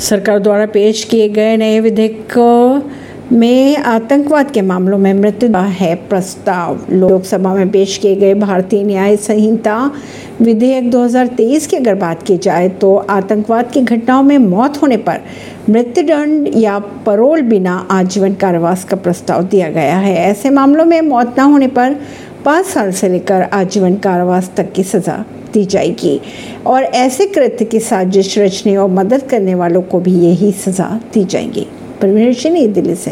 सरकार द्वारा पेश किए गए नए विधेयक में आतंकवाद के मामलों में मृत्यु है प्रस्ताव। लोकसभा में पेश किए गए भारतीय न्याय संहिता विधेयक 2023 की अगर बात की जाए तो आतंकवाद की घटनाओं में मौत होने पर मृत्युदंड या परोल बिना आजीवन कारावास का प्रस्ताव दिया गया है। ऐसे मामलों में मौत न होने पर पाँच साल से लेकर आजीवन कारावास तक की सज़ा दी जाएगी। और ऐसे कृत्य की साजिश रचने और मदद करने वालों को भी यही सज़ा दी जाएगी। परवीन नई दिल्ली से